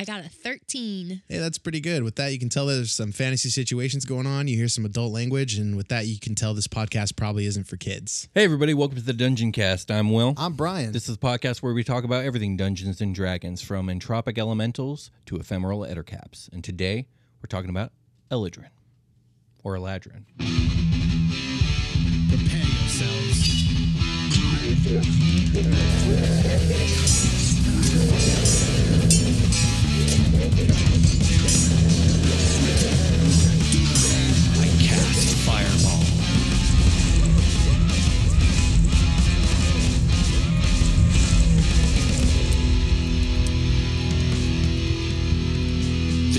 I got a 13. Hey, that's pretty good. With that, you can tell there's some fantasy situations going on. You hear some adult language, and with that, you can tell this podcast probably isn't for kids. Hey, everybody, welcome to the Dungeon Cast. I'm Will. I'm Brian. This is a podcast where we talk about everything Dungeons and Dragons, from entropic elementals to ephemeral ettercaps. And today, we're talking about Eladrin, or Eladrin. Prepare yourselves.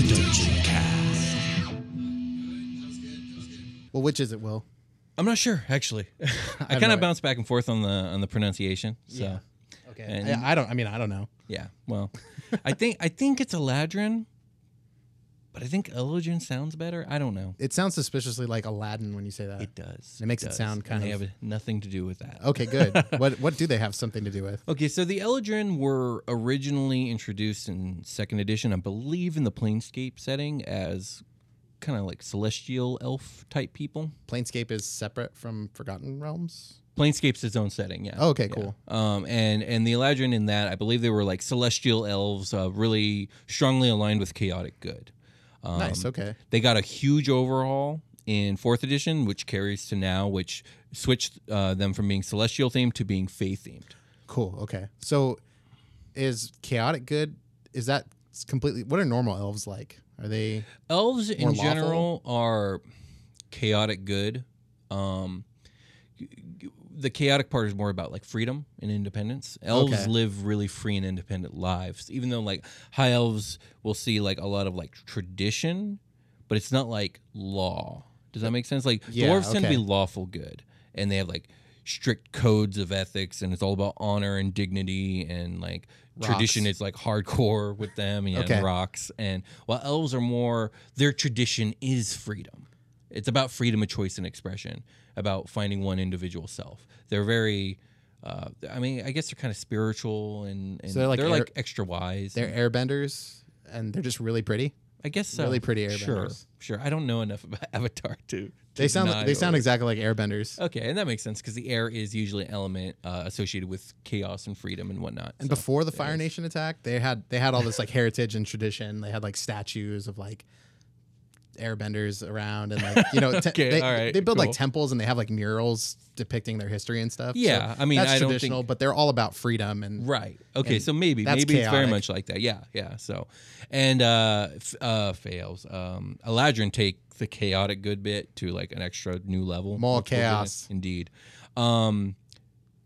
Dungeon Cast. Well, which is it, Will? I'm not sure, actually. I kind of bounce back and forth on the on the pronunciation. So Yeah. Okay. And- I, I don't, I mean, I don't know. Yeah. Well, I think I think it's Eladrin, but I think Eladrin sounds better. I don't know. It sounds suspiciously like Aladdin when you say that. It does. It makes it does. sound kind and of- They have nothing to do with that. Okay, good. what what do they have something to do with? Okay, so the Eladrin were originally introduced in second edition, I believe, in the Planescape setting as kind of like celestial elf type people. Planescape is separate from Forgotten Realms. Planescape's its own setting, yeah. Oh, okay, Yeah. cool. Um, and and the Eladrin in that, I believe they were like celestial elves, uh, really strongly aligned with chaotic good. Um, nice. Okay. They got a huge overhaul in fourth edition, which carries to now, which switched uh, them from being celestial themed to being fey themed. Cool. Okay. So, is chaotic good? Is that completely? What are normal elves like? Are they? Elves in lawful? general are chaotic good. Um, the chaotic part is more about like freedom and independence. Elves Okay. live really free and independent lives, even though like high elves will see like a lot of like tradition, but it's not like law. Does that make sense? Like Yeah, dwarves tend to be lawful good, and they have like strict codes of ethics, and it's all about honor and dignity, and like tradition is like hardcore with them, and Okay. rocks. And while elves are more, their tradition is freedom. It's about freedom of choice and expression, about finding one individual self. They're very, uh, I mean, I guess they're kind of spiritual and, and So they're like air- like extra wise. They're airbenders, and they're just really pretty. I guess so. really pretty airbenders. sure. sure. I don't know enough about Avatar to. to They sound they sound exactly like airbenders. Okay, and that makes sense because the air is usually an element uh, associated with chaos and freedom and whatnot. And so before the Fire. Nation attack, they had they had all this like heritage and tradition. They had like statues of like airbenders around and like you know te- Okay, they, right, they build like temples and they have like murals depicting their history and stuff. So Yeah, I mean, that's I don't traditional, think- but they're all about freedom and Right. Okay. And so maybe maybe it's very much like that. Yeah. Yeah. So, and uh, f- uh fails. Um, Eladrin take the chaotic good bit to like an extra new level. More chaos. Indeed. Um,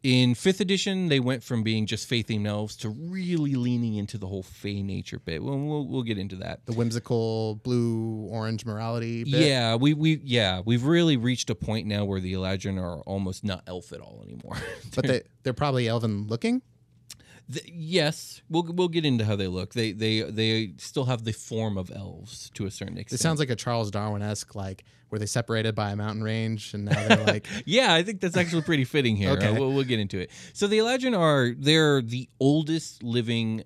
in fifth edition, they went from being just fey themed elves to really leaning into the whole fey nature bit. We'll, we'll, we'll get into that. the whimsical blue orange morality. Bit. Yeah, we we yeah we've really reached a point now where the Eladrin are almost not elf at all anymore. but they they're probably elven looking. Th- yes, we'll we'll get into how they look. They they they still have the form of elves to a certain extent. It sounds like a Charles Darwin esque, like were they separated by a mountain range and now they're like, Yeah, I think that's actually pretty fitting here. Okay. Uh, we'll, we'll get into it. So the Eladrin are they're the oldest living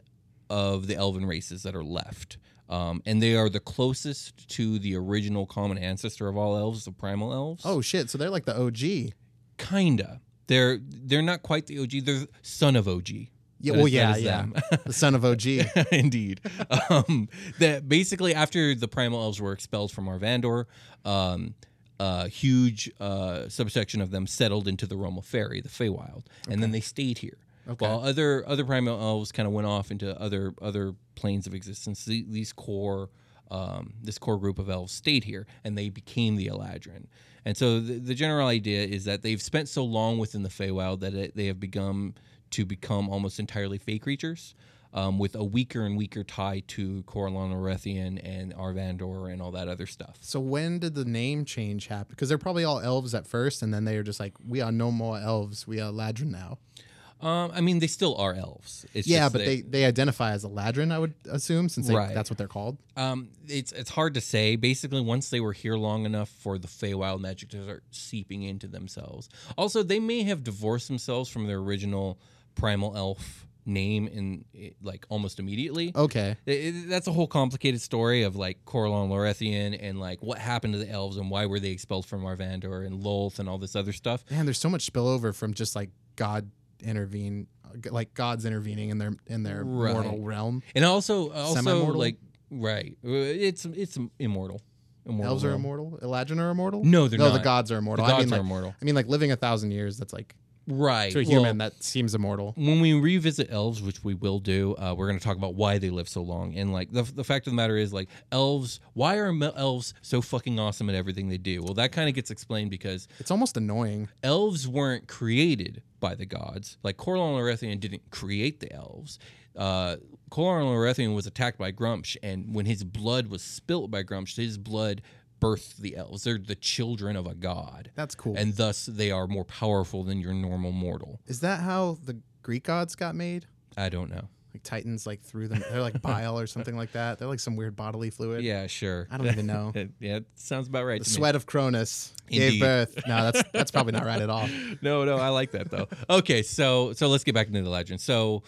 of the elven races that are left. Um, and they are the closest to the original common ancestor of all elves, the primal elves. oh shit, so they're like the OG. kinda. They're they're not quite the OG. They're son of OG. Yeah, well, yeah, yeah. the son of OG. Indeed. Um, that basically after the primal elves were expelled from Arvandor, um, a huge uh, subsection of them settled into the realm of fairy, the Feywild, and then they stayed here. While other other primal elves kind of went off into other other planes of existence, the, these core um, this core group of elves stayed here, and they became the Eladrin. And so the, the general idea is that they've spent so long within the Feywild that it, they have begun to become almost entirely fey creatures, um, with a weaker and weaker tie to Corellon Larethian and Arvandor and all that other stuff. So when did the name change happen? Because they're probably all elves at first, and then they are just like, we are no more elves. We are Ladrin now. Um, I mean, they still are elves. It's yeah, but they, they identify as a Ladrin, I would assume, since they, Right. that's what they're called. Um, it's it's hard to say. Basically, once they were here long enough for the Feywild magic to start seeping into themselves. Also, they may have divorced themselves from their original primal elf name in like almost immediately. Okay. It- it- that's a whole complicated story of like Corellon Larethian and like what happened to the elves and why were they expelled from Arvandor and Lolth and all this other stuff. Man, there's so much spillover from just like God intervene, like God's intervening in their in their Right. mortal realm. And also, also Semi-mortal? like right, it's it's immortal. immortal Elves are realm. immortal. Eladrin are immortal. No, they're no, the gods are immortal. The I gods mean, are like, immortal. I mean, like living a thousand years. That's like Right. to a Well, human that seems immortal. when we revisit elves, which we will do, uh, we're going to talk about why they live so long. And like the, the fact of the matter is, like elves, why are elves so fucking awesome at everything they do? Well, that kind of gets explained because It's almost annoying. elves weren't created by the gods. Like Corellon Larethian didn't create the elves. Uh, Corellon Larethian was attacked by Gruumsh, and when his blood was spilt by Gruumsh, his blood birthed the elves. They're the children of a god. That's cool. And thus, they are more powerful than your normal mortal. Is that how the Greek gods got made? I don't know. Like Titans, like threw them, they're like bile or something like that. They're like some weird bodily fluid. Yeah, sure. I don't even know. yeah, it sounds about right. The to me. sweat of Cronus Indeed. gave birth. No, that's that's probably not right at all. no, no, I like that though. Okay, so so let's get back into the legend. So,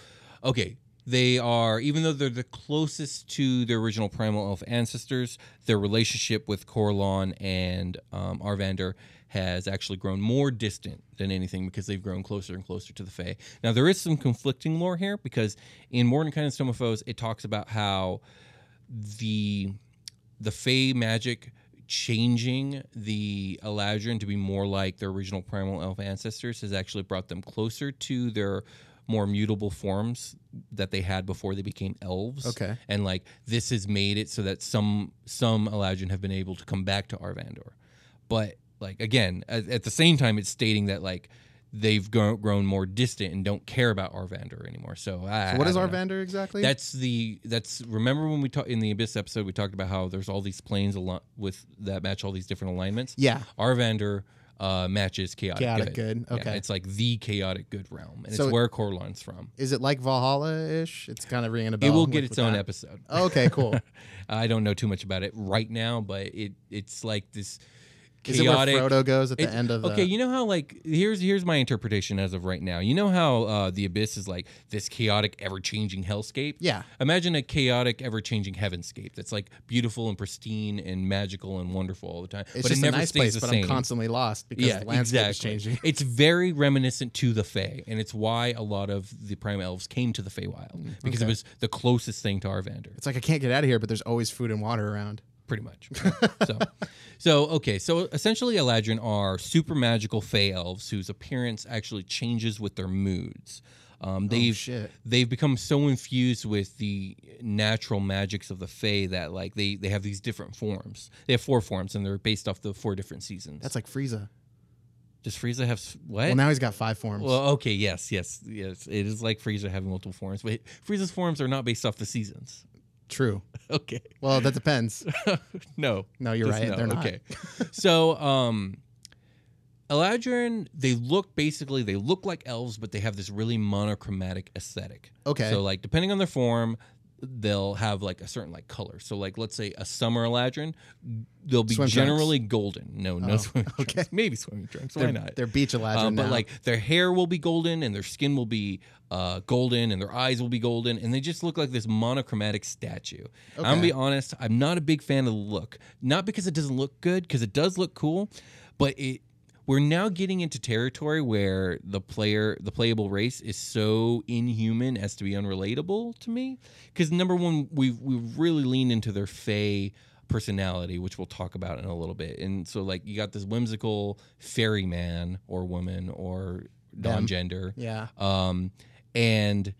okay, they are even though they're the closest to their original primal elf ancestors, their relationship with Corellon and um, Arvandor has actually grown more distant than anything because they've grown closer and closer to the Fae. Now there is some conflicting lore here because in Mordenkainen's Tome of Foes it talks about how the the Fey magic changing the Eladrin to be more like their original primal elf ancestors has actually brought them closer to their more mutable forms that they had before they became elves. Okay. And like this has made it so that some some Eladrin have been able to come back to Arvandor. But like again, at, at the same time it's stating that like they've grown, grown more distant and don't care about Arvandor anymore. So, I, What I is don't know. Exactly? That's the that's remember when we talked in the Abyss episode we talked about how there's all these planes al- with that match all these different alignments. yeah. Arvandor uh, matches chaotic, Chaotic good. good, Yeah, okay. it's like the chaotic good realm, and So- it's where Corellon's from. Is it like Valhalla ish? It's kind of ringing a bell. It will get its own that. episode. Oh, okay, cool. I don't know too much about it right now, but it it's like this Is it where chaotic. Frodo goes at the end of the? okay, you know how like here's here's my interpretation as of right now. You know how uh, the abyss is like this chaotic, ever changing hellscape. Yeah. Imagine a chaotic, ever changing heavenscape that's like beautiful and pristine and magical and wonderful all the time. It's but just it never a nice stays place, the but same. I'm constantly lost because yeah, the landscape exactly. is changing. It's very reminiscent to the Fae, and it's why a lot of the Prime Elves came to the Feywild because it Mm, was the closest thing to Arvandor It's like I can't get out of here, but there's always food and water around. Pretty much. so, so okay, so essentially, Eladrin are super magical Fey elves whose appearance actually changes with their moods. Um, they've shit. they've become so infused with the natural magics of the Fae that like they they have these different forms. They have four forms, and they're based off the four different seasons. That's like Frieza. Does Frieza have s- what? Well, now he's got five forms. Well, okay, yes, yes, yes. It is like Frieza having multiple forms, but Frieza's forms are not based off the seasons. True. Okay. Well, that depends. no. No, you're right. no. They're not. Okay. so, um, Eladrin, they look basically they look like elves, but they have this really monochromatic aesthetic. Okay. So like depending on their form, they'll have like a certain like color. So like let's say a summer Eladrin, they'll be Swim trunks. generally golden. No, no Oh, swimming okay. trunks. Maybe swimming trunks. Why They're, not? they're beach Eladrin Uh, but now. like their hair will be golden and their skin will be uh, golden and their eyes will be golden and they just look like this monochromatic statue. I'm gonna be honest, I'm not a big fan of the look. Not because it doesn't look good, because it does look cool, but it we're now getting into territory where the player the playable race is so inhuman as to be unrelatable to me. Because number one, we've we've really leaned into their Fey personality, which we'll talk about in a little bit. And so like you got this whimsical fairy man or woman or non-gender. yeah. Um, and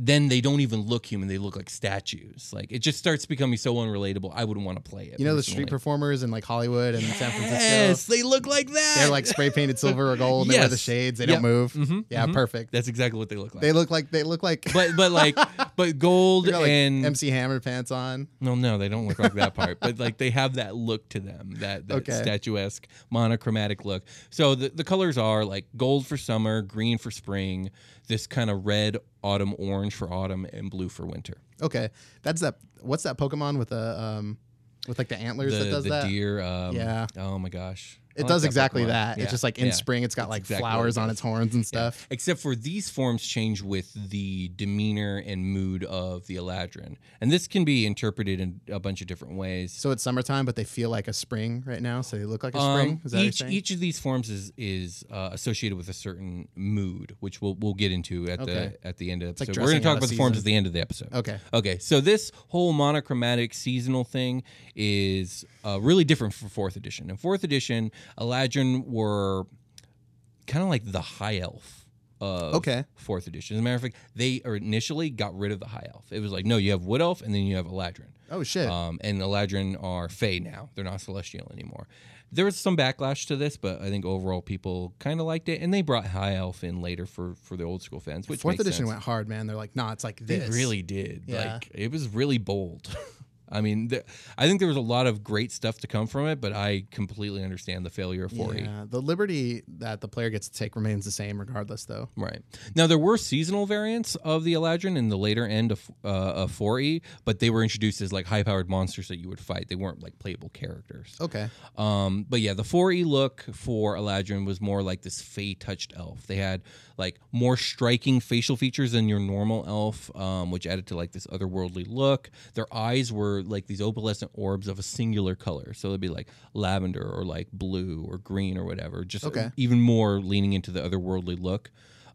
then they don't even look human; they look like statues. Like it just starts becoming so unrelatable. I wouldn't want to play it. You know the street performers in like Hollywood and San Francisco. Yes, they look like that. They're like spray painted silver or gold. and They wear the shades. They Yep. don't move. Mhm, Yeah, mhm. perfect. That's exactly what they look like. They look like they look like. but but like but gold got, like and MC Hammer pants on. no no they don't look like that part. But like they have that look to them that that Okay. statuesque monochromatic look. So the the colors are like gold for summer, green for spring, this kind of red autumn, orange for autumn, and blue for winter. Okay, that's that. What's that Pokemon with the um, with like the antlers the that does the that? deer. Um, Yeah. Oh my gosh. I It like does that exactly Pokemon. that. Yeah, It's just like in yeah. spring, it's got It's like exactly flowers it on its horns and Yeah. stuff. Except for these forms change with the demeanor and mood of the Eladrin. And this can be interpreted in a bunch of different ways. So it's summertime, but they feel like a spring right now. So they look like a Um, spring. Is that each each of these forms is is uh, associated with a certain mood, which we'll we'll get into at Okay. the at the end of the like episode. We're going to talk about the forms at the end of the episode. Okay. Okay. So this whole monochromatic seasonal thing is uh, really different for fourth edition. In fourth edition, Eladrin were kind of like the high elf. Of Okay. Fourth edition. As a matter of fact, they initially got rid of the high elf. It was like, no, you have wood elf and then you have Eladrin. Oh shit. Um, and Eladrin are Fey now. They're not Celestial anymore. There was some backlash to this, but I think overall people kind of liked it, and they brought High Elf in later for for the old school fans. Which Fourth edition sense. went hard, man. They're like, nah, it's like They this. really did. Yeah. Like it was really bold. I mean, th- I think there was a lot of great stuff to come from it, but I completely understand the failure of 4E. Yeah, the liberty that the player gets to take remains the same regardless, though. Right. Now there were seasonal variants of the Eladrin in the later end of uh, of 4E, but they were introduced as like high-powered monsters that you would fight. They weren't like playable characters. Okay. Um, but yeah, the 4E look for Eladrin was more like this Fey touched elf. They had like more striking facial features than your normal elf, um, which added to like this otherworldly look. Their eyes were like these opalescent orbs of a singular color. So it'd be like lavender or like blue or green or whatever. Just Okay. even more leaning into the otherworldly look.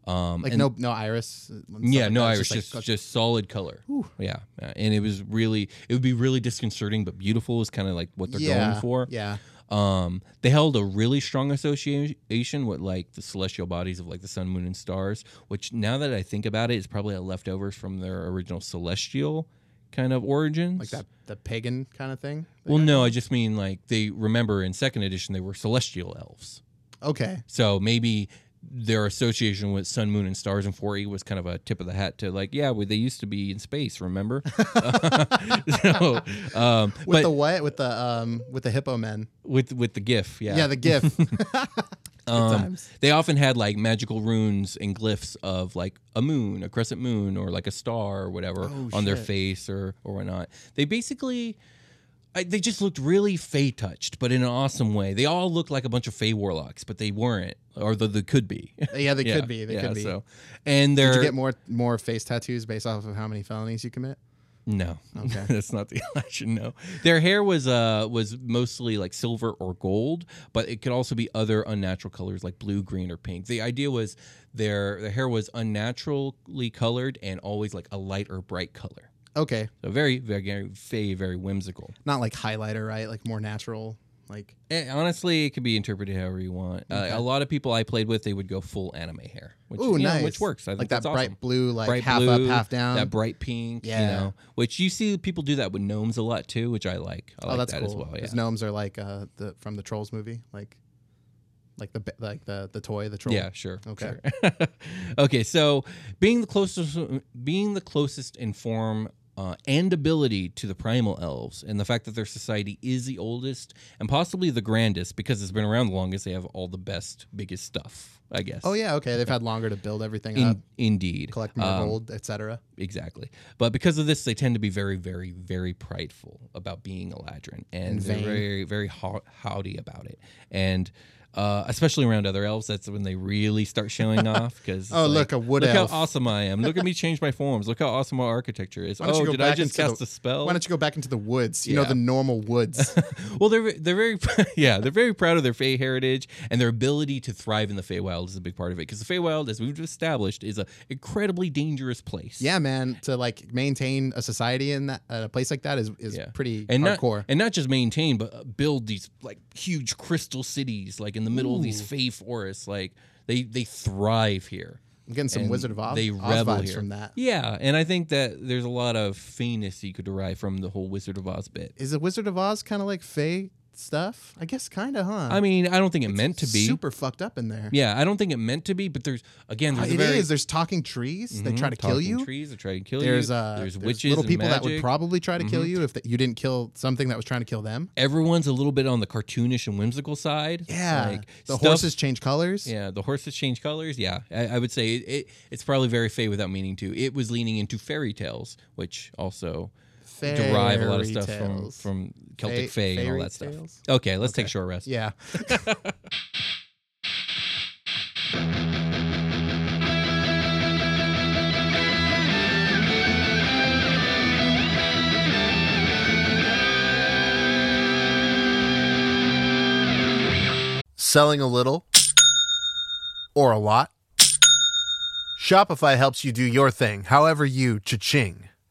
Um, Like no no iris. yeah, like no iris, It's just like- just, solid color. Yeah, yeah, and it was really, it would be really disconcerting, but beautiful is kind of like what they're yeah, going for. Yeah. Um, they held a really strong association with like the celestial bodies of like the sun, moon, and stars. Which now that I think about it, is probably a leftovers from their original celestial kind of origins. Like that the pagan kind of thing. Well, no, I just mean like they remember in second edition they were celestial elves. Okay. So maybe their association with sun, moon, and stars in 4E was kind of a tip of the hat to like, yeah, well, they used to be in space, remember? so, um, With but the what? With the um with the hippo men. with with the GIF, yeah, Yeah, the GIF. Um, they often had like magical runes and glyphs of like a moon, a crescent moon, or like a star or whatever Oh, on their face or or whatnot. They basically. I, they just looked really Fey touched, but in an awesome way. They all looked like a bunch of Fey warlocks, but they weren't, or the, they could be. yeah, they Yeah, could be. They yeah, could be. So, and they're Did you get more more face tattoos based off of how many felonies you commit? No, Okay. that's not the election. No, their hair was uh was mostly like silver or gold, but it could also be other unnatural colors like blue, green, or pink. The idea was their their hair was unnaturally colored and always like a light or bright color. Okay. So very, very, very very whimsical. Not like highlighter, right? Like more natural. Like Eh, honestly, it could be interpreted however you want. Uh, a lot of people I played with, they would go full anime hair, which ooh, you know, nice. which works. I think like that that's bright awesome. blue, like bright half blue, up, half down. That bright pink, you Yeah. know, which you see people do that with gnomes a lot too, which I like. I oh, like that's that cool. as well. Yeah. Because gnomes are like uh the from the Trolls movie, like like the like the the toy, the troll. Yeah, sure. Okay. sure. okay, so being the closest, being the closest in form uh, and ability to the primal elves, and the fact that their society is the oldest and possibly the grandest because it's been around the longest. They have all the best, biggest stuff, I guess. Oh yeah, okay. They've had longer to build everything In- up, indeed. collect more Um, gold, etc. Exactly. But because of this, they tend to be very, very, very prideful about being Eladrin. And, And they're very, very how- howdy about it. And uh, especially around other elves, that's when they really start showing off. Because Oh, look, a wood look elf. how awesome I am! Look at me change my forms! Look how awesome our architecture is! Why don't you Oh, did I just cast the- a spell? Why don't you go back into the woods? You know the normal woods. well, they're they're very yeah they're very proud of their Fey heritage and their ability to thrive in the fey Feywild is a big part of it because the fey Feywild, as we've established, is a incredibly dangerous place. yeah, man. To like maintain a society in that uh, a place like that is is Yeah. pretty and hardcore. Not, and not just maintain, but uh, build these like huge crystal cities, like in the middle of these fey forests. Like they they thrive here. I'm getting some and Wizard of Oz, They Oz revel vibes here from that. Yeah, and I think that there's a lot of feyness you could derive from the whole Wizard of Oz bit. Is the Wizard of Oz kind of like Fey stuff? I guess kind of, huh? I mean, I don't think it meant to be. super fucked up in there. Yeah, I don't think it meant to be. But there's again, Uh, there's It very, is. There's talking trees. They Mhm, try to kill you. Trees that try to kill There's you. uh, there's there's witches little and people that would. Mm-hmm. probably try to kill you if that you didn't kill something that was trying to kill them. Everyone's a little bit on the cartoonish and whimsical side. Yeah, like the stuff- horses change colors. Yeah, the horses change colors. Yeah, I, I would say it, it, It's probably very fey without meaning to. It was leaning into fairy tales, which also derive a lot of stuff from tales. from Celtic Fa- fae and all fairy that stuff. tales? Okay, let's take Okay. a short rest. Yeah. Selling a little or a lot? Shopify helps you do your thing, however you cha-ching.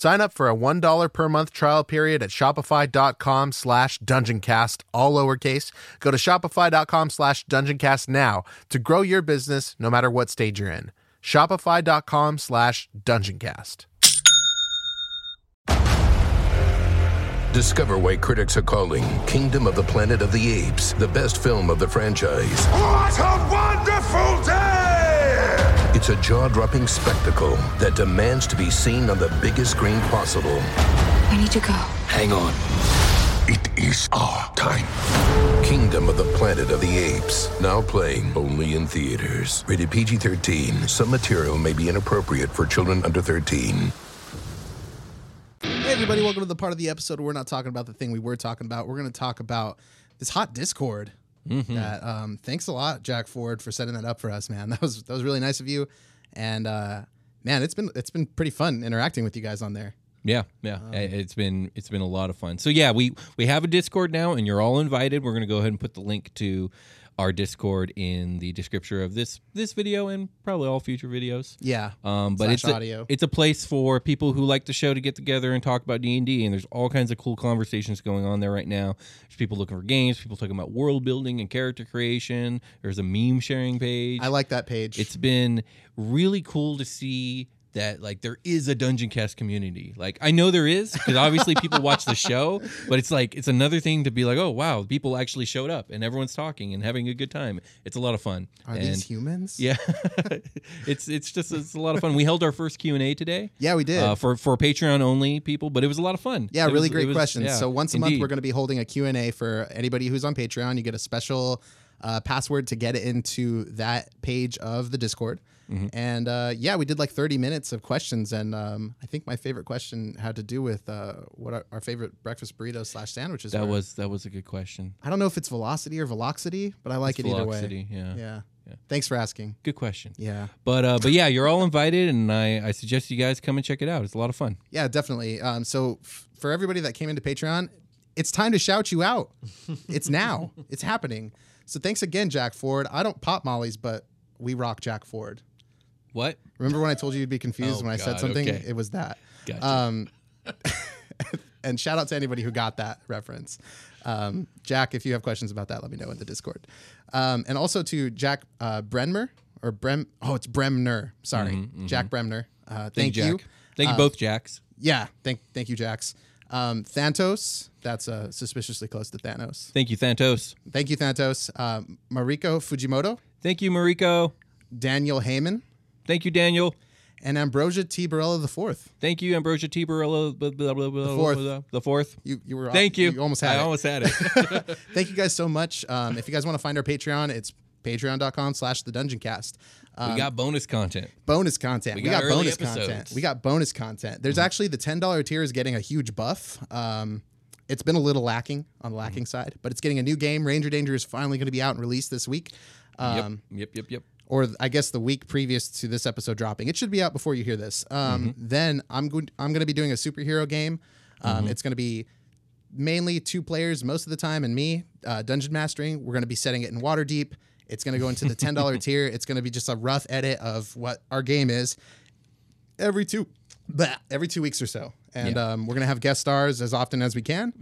Sign up for a $1 per month trial period at shopify.com slash dungeoncast, all lowercase. Go to shopify.com slash dungeoncast now to grow your business no matter what stage you're in. Shopify.com slash dungeoncast. Discover why critics are calling Kingdom of the Planet of the Apes the best film of the franchise. What a wonderful day! It's a jaw dropping spectacle that demands to be seen on the biggest screen possible. We need to go. Hang on. It is our time. Kingdom of the Planet of the Apes, now playing only in theaters. Rated PG 13. Some material may be inappropriate for children under 13. Hey, everybody, welcome to the part of the episode where we're not talking about the thing we were talking about. We're going to talk about this hot Discord. That um, thanks a lot, Jack Ford, for setting that up for us, man. That was that was really nice of you, and uh, man, it's been it's been pretty fun interacting with you guys on there. Yeah, yeah. I- it's been it's been a lot of fun. So yeah, we we have a Discord now, and you're all invited. We're gonna go ahead and put the link to our Discord in the description of this this video and probably all future videos. Yeah, Um, but it's a, audio. it's a place for people who like the show to get together and talk about D and D. And there's all kinds of cool conversations going on there right now. There's people looking for games, people talking about world building and character creation. There's a meme sharing page. I like that page. It's been really cool to see that like there is a dungeon cast community like i know there is because obviously people watch the show but it's like it's another thing to be like oh wow people actually showed up and everyone's talking and having a good time it's a lot of fun Are and these humans? yeah it's it's just it's a lot of fun we held our first q&a today yeah, we did. uh, for for patreon only people but it was a lot of fun Yeah, It really was- great was- questions. yeah, so once a month we're going to be holding a Q&A for anybody who's on Patreon. You get a special uh, password to get into that page of the Discord. Mm-hmm. And uh, yeah, we did like 30 minutes of questions, and um, I think my favorite question had to do with uh, what our, our favorite breakfast burritos slash sandwiches. That were. was that was a good question. I don't know if it's velocity or velocity, but I like It's it either velocity, way. yeah. yeah, Thanks for asking. Good question. Yeah, But uh, but yeah, you're all invited, and I, I suggest you guys come and check it out. It's a lot of fun. yeah, definitely. Um, so f- for everybody that came into Patreon, it's time to shout you out. it's now. It's happening. So thanks again, Jack Ford. I don't pop mollies, but we rock Jack Ford. What? Remember when I told you you'd be confused Oh, when I said something? okay. It was that. Gotcha. Um, and shout out to anybody who got that reference. Um, Jack, if you have questions about that, let me know in the Discord. Um, and also to Jack uh, or Brem. Oh, it's Bremner. Sorry, Jack Bremner. Uh, thank, Thank, you, you. Jack. Thank you both, Jacks. Yeah, thank thank you, Jacks. Um, Thantos. That's uh, suspiciously close to Thanos. Thank you, Thantos. Thank you, Thantos. Um, Mariko Fujimoto, Thank you, Mariko. Daniel Heyman, Thank you, Daniel. and Ambrosia T. Barella the fourth. Thank you, Ambrosia T. Barilla. blah, blah, blah, blah, fourth. The fourth. You you were Thank you. You almost had I it. I almost had it. Thank you guys so much. Um, if you guys want to find our Patreon, it's patreon.com slash the dungeon cast. Um, we got bonus content. bonus content. We, got got, bonus episodes. Mm-hmm. content. We got bonus content. There's actually the $10 tier is getting a huge buff. Um, it's been a little lacking on the lacking Mm-hmm. side, but it's getting a new game. Ranger Danger is finally going to be out and released this week. Um, yep, yep, yep. Or I guess the week previous to this episode dropping. It should be out before you hear this. Um, Then I'm going. I'm going to be doing a superhero game. Um, It's going to be mainly two players most of the time, and me uh, dungeon mastering. We're going to be setting it in Waterdeep. It's going to go into the ten dollar tier. It's going to be just a rough edit of what our game is every two, every two weeks or so, and Yeah. um, we're going to have guest stars as often as we can.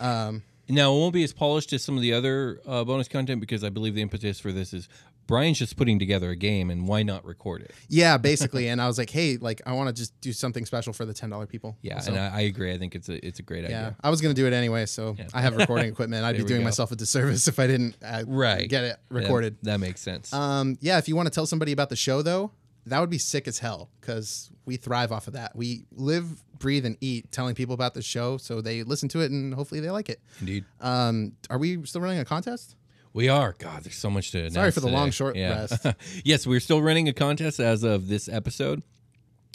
Um, Now, it won't be as polished as some of the other uh, bonus content because I believe the impetus for this is Brian's just putting together a game, and why not record it? yeah, basically. and I was like, hey, like I want to just do something special for the ten dollar people. Yeah, So- and I, I agree. I think it's a it's a great Yeah, idea. I was gonna do it anyway, so I have recording equipment. I'd be doing go. myself a disservice if I didn't uh, Right. get it Yeah, recorded. that makes sense. Um, yeah, if you want to tell somebody about the show though, that would be sick as hell because we thrive off of that. We live, breathe, and eat telling people about the show, so they listen to it and hopefully they like it. Indeed. Um, are we still running a contest? We are. God, there's so much to announce. Sorry for the today. long, short yeah. rest. yes, we're still running a contest as of this episode.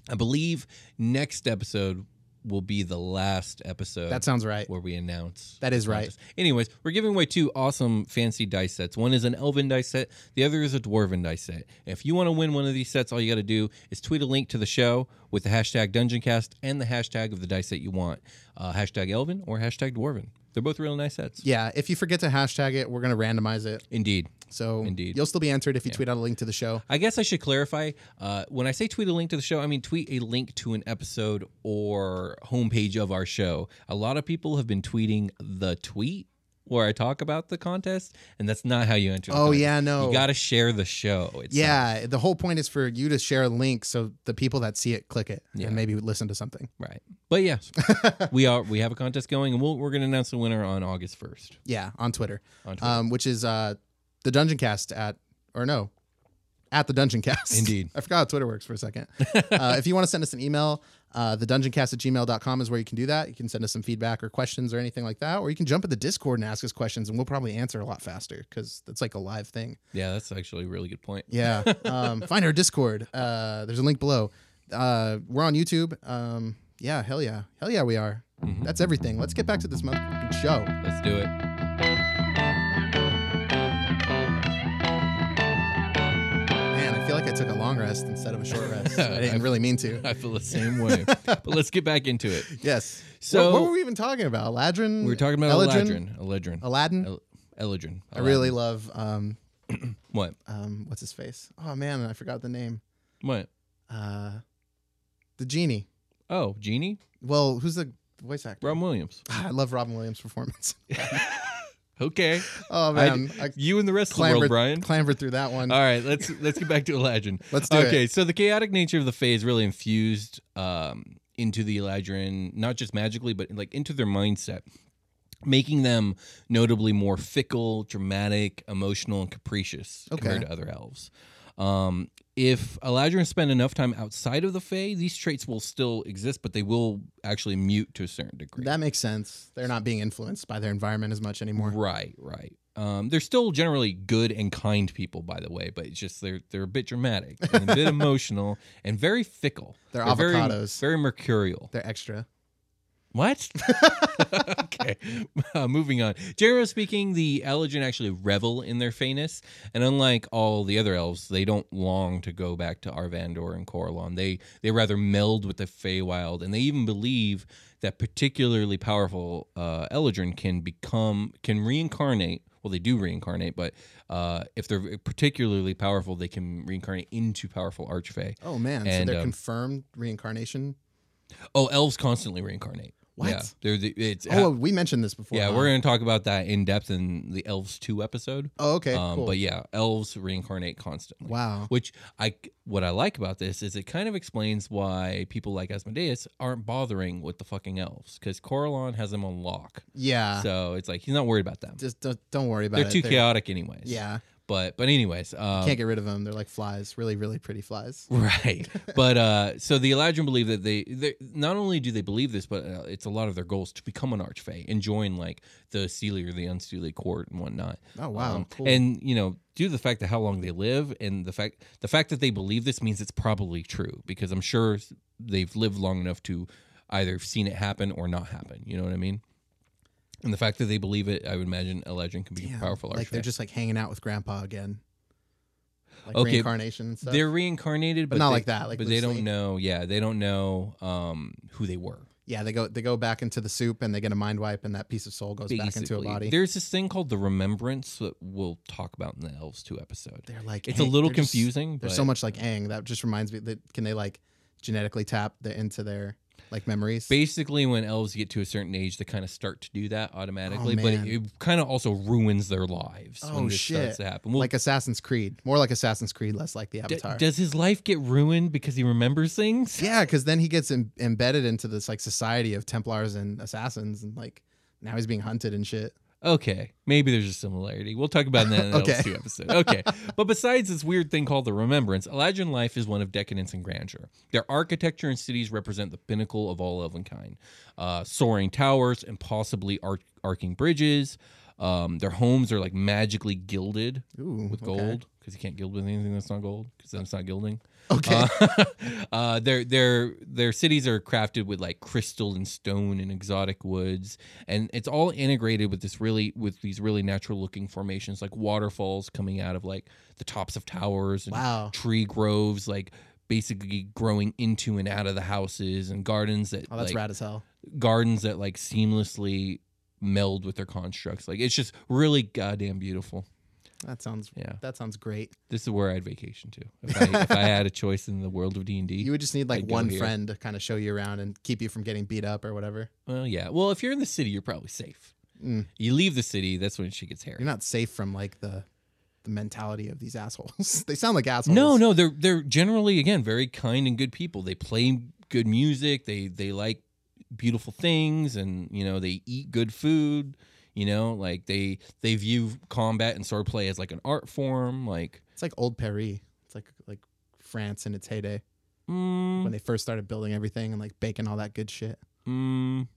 I believe next episode will be the last episode. That sounds right. Where we announce. That is right. Anyways, we're giving away two awesome fancy dice sets. One is an elven dice set, the other is a dwarven dice set. If you want to win one of these sets, all you got to do is tweet a link to the show with the hashtag DungeonCast and the hashtag of the dice set you want. Uh, hashtag elven or hashtag dwarven. They're both really nice sets. Yeah, if you forget to hashtag it, we're gonna randomize it. Indeed. So Indeed. you'll still be entered if you tweet out a link to the show. I guess I should clarify. Uh, when I say tweet a link to the show, I mean tweet a link to an episode or homepage of our show. A lot of people have been tweeting the tweet where I talk about the contest, and that's not how you enter. The Oh, contest. yeah, no. You got to share the show. Itself. Yeah, the whole point is for you to share a link so the people that see it click it Yeah. and maybe listen to something. right. But yes, we are. We have a contest going, and we'll, we're going to announce the winner on August first. Yeah, on Twitter. On Twitter. Um, which is uh the Dungeon Cast at or no. At the Dungeon Cast. Indeed. I forgot how Twitter works for a second. uh, if you want to send us an email, uh, the dungeoncast at gmail.com is where you can do that. You can send us some feedback or questions or anything like that. Or you can jump in the Discord and ask us questions and we'll probably answer a lot faster because that's like a live thing. Yeah, that's actually a really good point. Yeah. Um, find our Discord. Uh, there's a link below. Uh, we're on YouTube. Um, yeah, hell yeah. Hell yeah, we are. That's everything. Let's get back to this motherfucking show. Let's do it. Took a long rest instead of a short rest. I didn't really mean to. I feel the same way. but let's get back into it. Yes. So- what, what were we even talking about? Eladrin? We were talking about Eladrin? Eladrin. Aladdin? El- Eladrin. I really love um What? um what's his face? Oh man, I forgot the name. What? Uh the genie. Oh, Genie? Well, who's the voice actor? Robin Williams. Ah, I love Robin Williams' performance. Okay. oh man, I, you and the rest of the clambered, world, Brian. clambered through that one. All right, let's let's get back to Eladrin. Let's do it. okay, so the chaotic nature of the Fae is really infused um, into the Eladrin, not just magically, but like into their mindset, making them notably more fickle, dramatic, emotional, and capricious compared to other elves. Um, if Eladrin spend enough time outside of the Fae, these traits will still exist, but they will actually mute to a certain degree. That makes sense. They're not being influenced by their environment as much anymore. Right, right. Um, they're still generally good and kind people, by the way, but it's just they're they're a bit dramatic, and a bit emotional, and very fickle. They're very, avocados. very mercurial. They're extra. What? okay, uh, moving on. Generally speaking, the Eladrin actually revel in their feyness, and unlike all the other elves, they don't long to go back to Arvandor and Corellon. They they rather meld with the Feywild, and they even believe that particularly powerful uh, Eladrin can become can reincarnate. Well, they do reincarnate, but uh, if they're particularly powerful, they can reincarnate into powerful Archfey. Oh man, so they're um, confirmed reincarnation. Oh, elves constantly reincarnate. What? Yeah, they're the, it's Oh, we mentioned this before. yeah. huh? We're going to talk about that in depth in the Elves two episode. Oh, okay, Um, cool. But yeah, elves reincarnate constantly. Wow. Which I what I like about this is it kind of explains why people like Asmodeus aren't bothering with the fucking elves because Corellon has them on lock. Yeah. So it's like he's not worried about them. just don't, don't worry about it. They're it. too chaotic anyways. Yeah. But but anyways, um, Can't get rid of them. They're like flies. Really, really pretty flies. Right. but uh so the Eladrin believe that they they not only do they believe this, but uh, it's a lot of their goals to become an archfey and join like the Seelie or the Unseelie court and whatnot. Oh, wow. Cool. And you know, due to the fact that how long they live and the fact the fact that they believe this means it's probably true because I'm sure they've lived long enough to either have seen it happen or not happen. You know what I mean? And the fact that they believe it, I would imagine a legend can be a Damn, powerful archfey. Like they're just like hanging out with Grandpa again. Like Okay, reincarnation and stuff. They're reincarnated, but, not they- like that, like but they don't know. Yeah, they don't know um, who they were. yeah, they go they go back into the soup and they get a mind wipe and that piece of soul goes back into a body. There's this thing called the remembrance that we'll talk about in the Elves two episode. They're like it's a little they're just- confusing. They're so much like Aang. That just reminds me that can they like genetically tap the into their like memories? Basically, when elves get to a certain age, they kind of start to do that automatically. Oh, but Oh, man. it, it kind of also ruins their lives Oh, when this shit. starts to happen. Well, like Assassin's Creed. More like Assassin's Creed, less like the d- Avatar. does his life get ruined because he remembers things? yeah, because then he gets em- embedded into this like society of Templars and assassins, and like now he's being hunted and shit. Okay, maybe there's a similarity. We'll talk about that in the Okay. Elves 2 episode. Okay, but besides this weird thing called the Remembrance, Eladrin life is one of decadence and grandeur. Their architecture and cities represent the pinnacle of all elvenkind. Uh, soaring towers and possibly arc- arcing bridges. Um, their homes are like magically gilded Ooh, with gold because you can't gild with anything that's not gold because then it's not gilding. Okay. Uh, uh, their their their cities are crafted with like crystal and stone and exotic woods, and it's all integrated with this really with these really natural looking formations like waterfalls coming out of like the tops of towers and Wow. tree groves like basically growing into and out of the houses and gardens that Oh, that's like, rad as hell. gardens that like seamlessly meld with their constructs. Like it's just really goddamn beautiful. That sounds Yeah. that sounds great. This is where I'd vacation to if I, if I had a choice in the world of D and D. You would just need like I'd one friend to kind of show you around and keep you from getting beat up or whatever. Well, yeah. Well, if you're in the city, you're probably safe. Mm. You leave the city, that's when she gets hairy. You're not safe from like the the mentality of these assholes. they sound like assholes. no, no, they're they're generally again very kind and good people. They play good music. They they like beautiful things, and you know they eat good food. You know, like they they view combat and swordplay as like an art form. Like, It's like old Paris. It's like like France in its heyday mm, when they first started building everything and like baking all that good shit. Mm,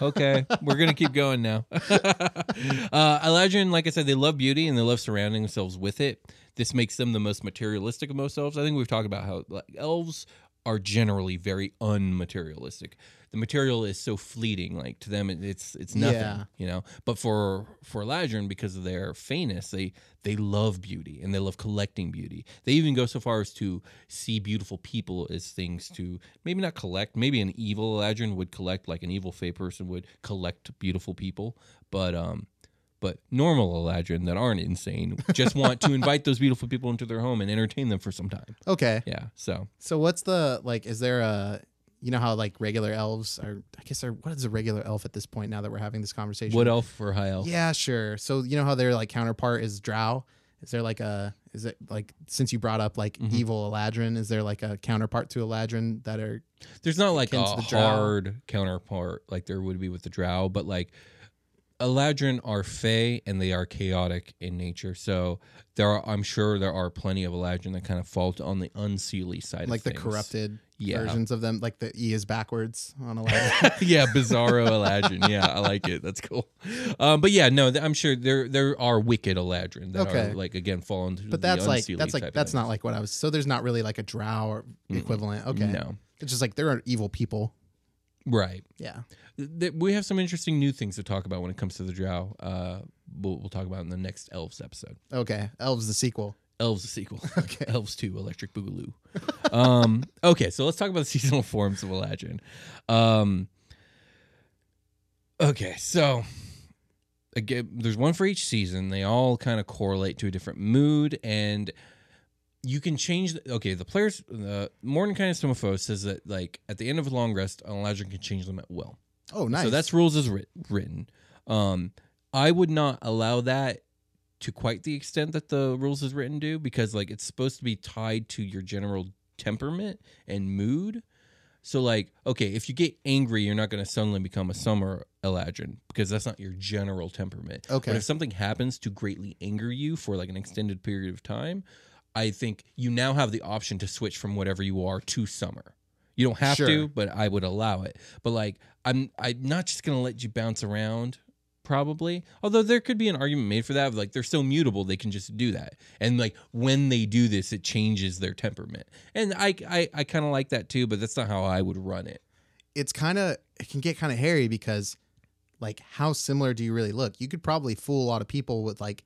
okay, we're gonna keep going now. uh, Eladrin, like I said, they love beauty and they love surrounding themselves with it. This makes them the most materialistic of most elves. I think we've talked about how like, elves are generally very unmaterialistic. The material is so fleeting, like to them, it- it's it's nothing, Yeah. you know. But for for Eladrin, because of their feyness, they they love beauty and they love collecting beauty. They even go so far as to see beautiful people as things to maybe not collect. Maybe an evil Eladrin would collect, like an evil Fey person would collect beautiful people, but um. But normal Eladrin that aren't insane just want to invite those beautiful people into their home and entertain them for some time. Okay. Yeah. So So what's the like? Is there a you know how like regular elves are? I guess they're what is a regular elf at this point? Now that we're having this conversation. wood elf or high elf? Yeah, sure. So you know how their like counterpart is Drow. Is there like a is it like since you brought up like Mm-hmm. evil Eladrin? Is there like a counterpart to Eladrin that are There's not like a the drow. hard counterpart like there would be with the drow, but like Eladrin are fey and they are chaotic in nature. So there are, I'm sure there are plenty of Eladrin that kind of fall on the unseelie side like the things. corrupted Yeah. versions of them, like the E is backwards on Aladdin. yeah, Bizarro Eladrin. Yeah, I like it. That's cool. Um, but yeah, no, I'm sure there there are wicked Eladrin that Okay. are like again fall into but the that's like that's like that's not like what I was. So there's not really like a drow equivalent. Okay, no it's just like there are evil people. Right. Yeah. Th- we have some interesting new things to talk about when it comes to the Drow. Uh, we'll, we'll talk about in the next Elves episode. Okay, Elves the sequel. Elves the sequel. Okay. Elves 2, Electric Boogaloo. um, okay, so let's talk about the seasonal forms of Eladrin. Um, okay, so again, there's one for each season. They all kind of correlate to a different mood, and you can change. The, okay, the players, The uh, Mordenkainen's Tome of Foes says that like at the end of a long rest, an Eladrin can change them at will. Oh, nice. So that's rules as writ- written. Um, I would not allow that to quite the extent that the rules as written do because like it's supposed to be tied to your general temperament and mood. So like, okay, if you get angry, you're not going to suddenly become a summer Eladrin because that's not your general temperament. Okay. But if something happens to greatly anger you for like an extended period of time, I think you now have the option to switch from whatever you are to summer. You don't have Sure. to, but I would allow it. But like, I'm I'm not just gonna let you bounce around. Probably, although there could be an argument made for that. of, Like they're so mutable, they can just do that. And like when they do this, it changes their temperament. And I I, I kind of like that too, but that's not how I would run it. it's kind of it can get kind of hairy because like how similar do you really look you could probably fool a lot of people with like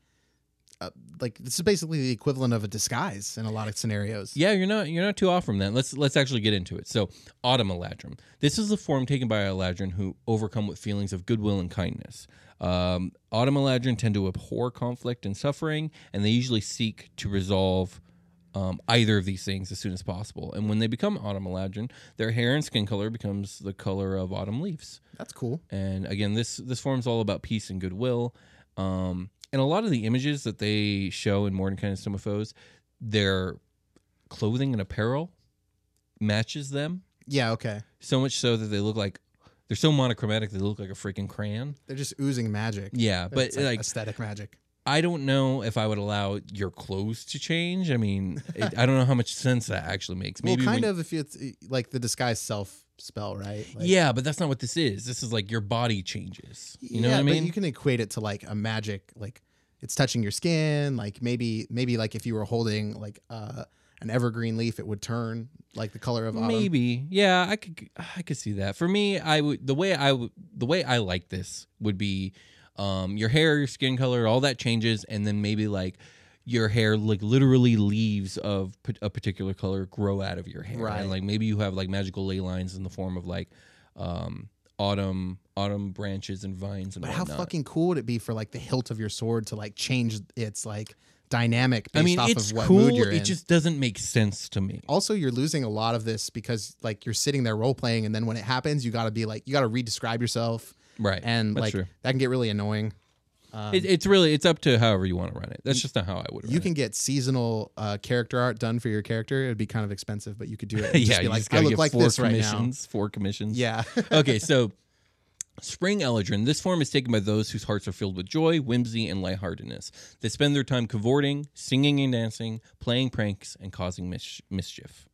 uh, like this is basically the equivalent of a disguise in a lot of scenarios Yeah, you're not you're not too off from that. Let's let's actually get into it. So, Autumn Eladrin. This is the form taken by Eladrin who overcome with feelings of goodwill and kindness. Um, Autumn Eladrin tend to abhor conflict and suffering, and they usually seek to resolve um, either of these things as soon as possible. And when they become Autumn Eladrin, their hair and skin color becomes the color of autumn leaves. that's cool And again, this this form's all about peace and goodwill. Um, and a lot of the images that they show in Mordenkainen's Tome of Foes, their clothing and apparel matches them yeah okay so much so that they look like they're so monochromatic they look like a freaking crayon. they're just oozing magic Yeah, but It's like aesthetic magic I don't know if I would allow your clothes to change. I mean, it, I don't know how much sense that actually makes. Maybe well kind when- of if it's uh, like the disguise self spell right like, yeah, but that's not what this is. This is like your body changes. You know yeah, what I but mean? you can equate it to like a magic like it's touching your skin like maybe maybe like if you were holding like uh an evergreen leaf it would turn like the color of autumn Maybe, yeah, I could, I could see that. For me, I would the way I would the way I like this would be, um, your hair, your skin color, all that changes, and then maybe like your hair, like literally leaves of a particular color grow out of your hair, Right. and like maybe you have like magical ley lines in the form of like, um, autumn autumn branches and vines and But how fucking cool would it be for like the hilt of your sword to like change its like dynamic based I mean, off it's of what cool. mood you're in? It just doesn't make sense to me. also you're losing a lot of this because like you're sitting there role playing and then when it happens you got to be like you got to re-describe yourself Right, and that's like true. that can get really annoying. It, it's really it's up to however you want to run it. That's just not how I would. Run You it. can get seasonal uh, character art done for your character. It'd be kind of expensive, but you could do it. yeah, just be you like, just I look like four this right now. Four commissions. Yeah. okay, so Spring Eladrin. This form is taken by those whose hearts are filled with joy, whimsy, and lightheartedness. They spend their time cavorting, singing and dancing, playing pranks, and causing mis- mischief.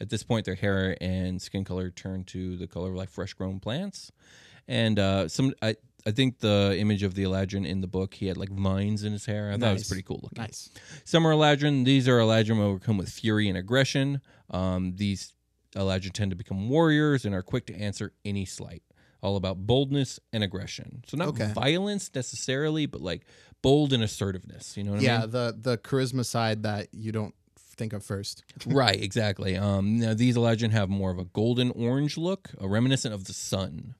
At this point, their hair and skin color turn to the color of like fresh grown plants. And uh, some, I, I think the image of the Eladrin in the book, he had like vines in his hair. I thought it was pretty cool looking. nice. Summer Eladrin. These are Eladrin overcome with fury and aggression. Um, these Eladrin tend to become warriors and are quick to answer any slight. All about boldness and aggression. So not Okay. violence necessarily, but like bold and assertiveness. You know what I mean? Yeah, the the charisma side that you don't think of first. right, exactly. Um, now these Eladrin have more of a golden orange look, a reminiscent of the sun.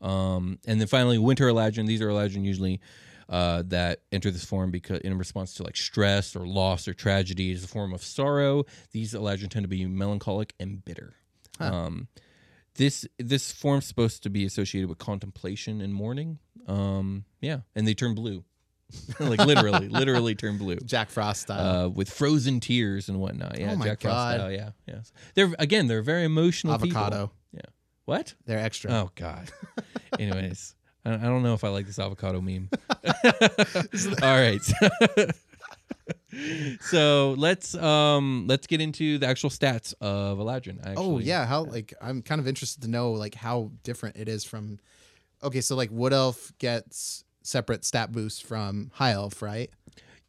Um, and then finally, winter Eladrin. These are Eladrin usually uh, that enter this form because in response to like stress or loss or tragedy is a form of sorrow. These Eladrin tend to be melancholic and bitter. Um, this this form's supposed to be associated with contemplation and mourning. Um, yeah, and they turn blue, like literally, literally turn blue Jack Frost style. uh, with frozen tears and whatnot. Yeah, Oh my Jack Frost God. style. Yeah, yes. They're again, they're very emotional. people. Avocado. Yeah. What? They're extra. Oh God. Anyways, I I don't know if I like this avocado meme. All right. so let's um let's get into the actual stats of Eladrin. Actually. Oh yeah, how like I'm kind of interested to know like how different it is from. Okay, so like Wood Elf gets separate stat boosts from High Elf, right?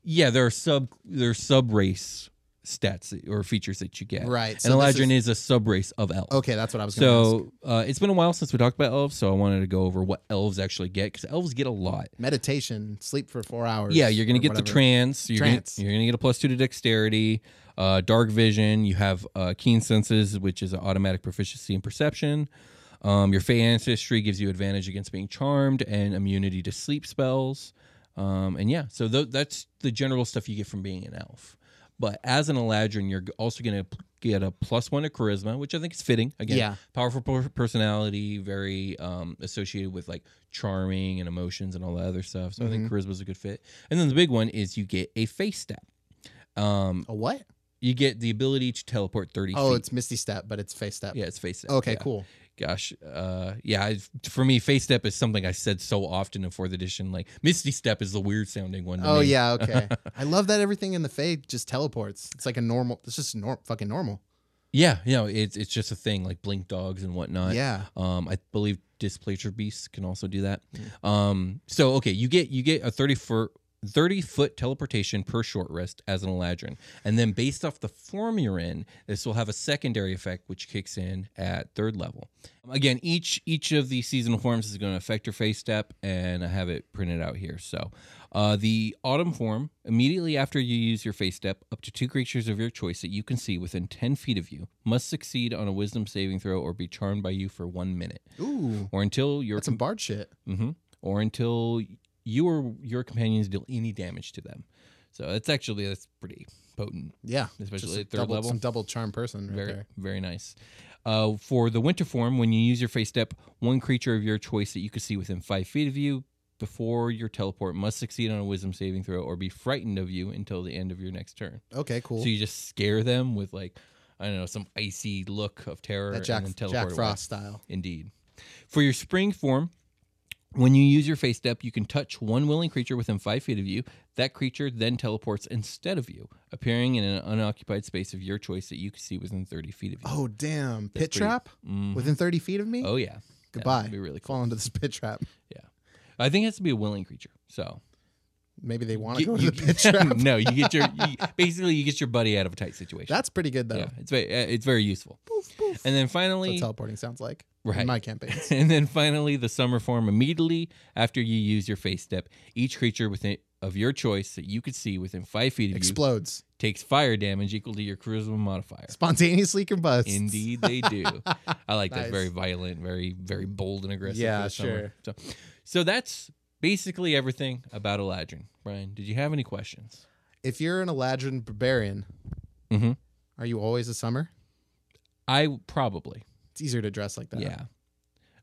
Yeah, they're sub they're sub race stats or features that you get. Right, And so this Eladrin is- is, a sub race of elf. Okay, that's what I was. So uh, it's been a while since we talked about elves, so I wanted to go over what elves actually get because elves get a lot. meditation, sleep for four hours. Yeah, you're gonna or get the whatever. trance. You're Trance. Gonna, you're gonna get a plus two to dexterity, uh, dark vision. You have uh, keen senses, which is an automatic proficiency in perception. Um, your Fey ancestry gives you advantage against being charmed and immunity to sleep spells. Um, and yeah, so th- that's the general stuff you get from being an elf. But as an Eladrin, you're also going to get a plus one to charisma, which I think is fitting. Again, Yeah. powerful personality, very um, associated with like charming and emotions and all that other stuff. So I think Mm-hmm. charisma is a good fit. And then the big one is you get a Fey Step. Um, A what? you get the ability to teleport 30 Oh, feet. it's Misty Step, but it's Fey Step. yeah, it's Fey Step. Okay, yeah. cool. Gosh, uh, yeah. For me, Fey Step is something I said so often in fourth edition. Like Misty step is the weird sounding one. Oh me. yeah, okay. I love that everything in the Fade just teleports. It's like a normal. It's just nor- fucking normal. yeah. You know, it's it's just a thing like blink dogs and whatnot. Yeah. Um, I believe displacer beasts can also do that. Mm. Um, so okay, you get you get a thirty foot. 30 foot teleportation per short rest as an Eladrin. And then based off the form you're in, this will have a secondary effect which kicks in at third level. Again, each each of these seasonal forms is going to affect your Fey Step, and I have it printed out here. So uh, the autumn form, immediately after you use your Fey Step, up to two creatures of your choice that you can see within 10 feet of you must succeed on a wisdom saving throw or be charmed by you for one minute. Ooh, Or until your that's some bard shit. hmm Or until you or your companions deal any damage to them. So that's actually that's pretty potent. Yeah, Especially at third double, level. Some double charm person right Very there. very nice. Uh, for the winter form, when you use your Fey Step, one creature of your choice that you can see within five feet of you before your teleport must succeed on a wisdom saving throw or be frightened of you until the end of your next turn. Okay, cool. So you just scare them with like I don't know some icy look of terror that and Jack then Jack teleport away. Frost style. Indeed. For your spring form, when you use your Fey Step, you can touch one willing creature within five feet of you. That creature then teleports instead of you, appearing in an unoccupied space of your choice that you can see within 30 feet of you. Oh damn! Pit pretty- trap Mhm. within thirty feet of me. Oh, yeah. Goodbye. That'd be really cool. Fall into this pit trap. Yeah. I think it has to be a willing creature. So Maybe they want to go to you- the pit trap. no, you get your you, basically you get your buddy out of a tight situation. That's pretty good though. yeah, it's very uh, it's very useful. And then That's finally, what teleporting sounds like Right. in my campaigns. and then finally, the summer form. Immediately after you use your Fey Step, each creature within of your choice that you could see within five feet of Explodes. you takes fire damage equal to your charisma modifier. Spontaneously combusts. Indeed, they do. I like that. Very violent, very very bold and aggressive. Yeah, for the summer. sure. So, so that's basically everything about Eladrin. Brian, did you have any questions? If you're an Eladrin barbarian, Mm-hmm. are you always a summer? I probably. It's easier to dress like that. Yeah.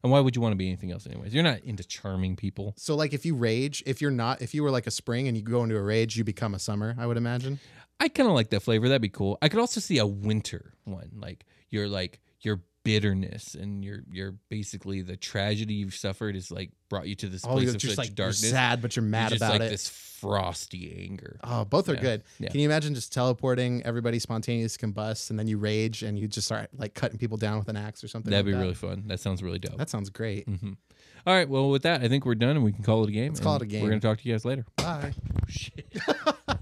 And why would you want to be anything else, anyways? You're not into charming people. So like if you rage, if you're not, if you were like a spring and you go into a rage, you become a summer. I would imagine. I kind of like that flavor. That'd be cool. I could also see a winter one, like you're like your bitterness and you're you're basically the tragedy you've suffered is like brought you to this Oh, place you're of just such like you're darkness. sad, but you're You're mad just about like it. this frosty anger. Oh, both are Yeah, good. yeah. Can you imagine just teleporting, everybody spontaneous combust, and then you rage and you just start like cutting people down with an axe or something? That'd like be that? really fun. That sounds really dope. That sounds great. hmm All right. Well, with that, I think we're done and we can call it a game. Let's call it a game. We're gonna talk to you guys later. Bye. The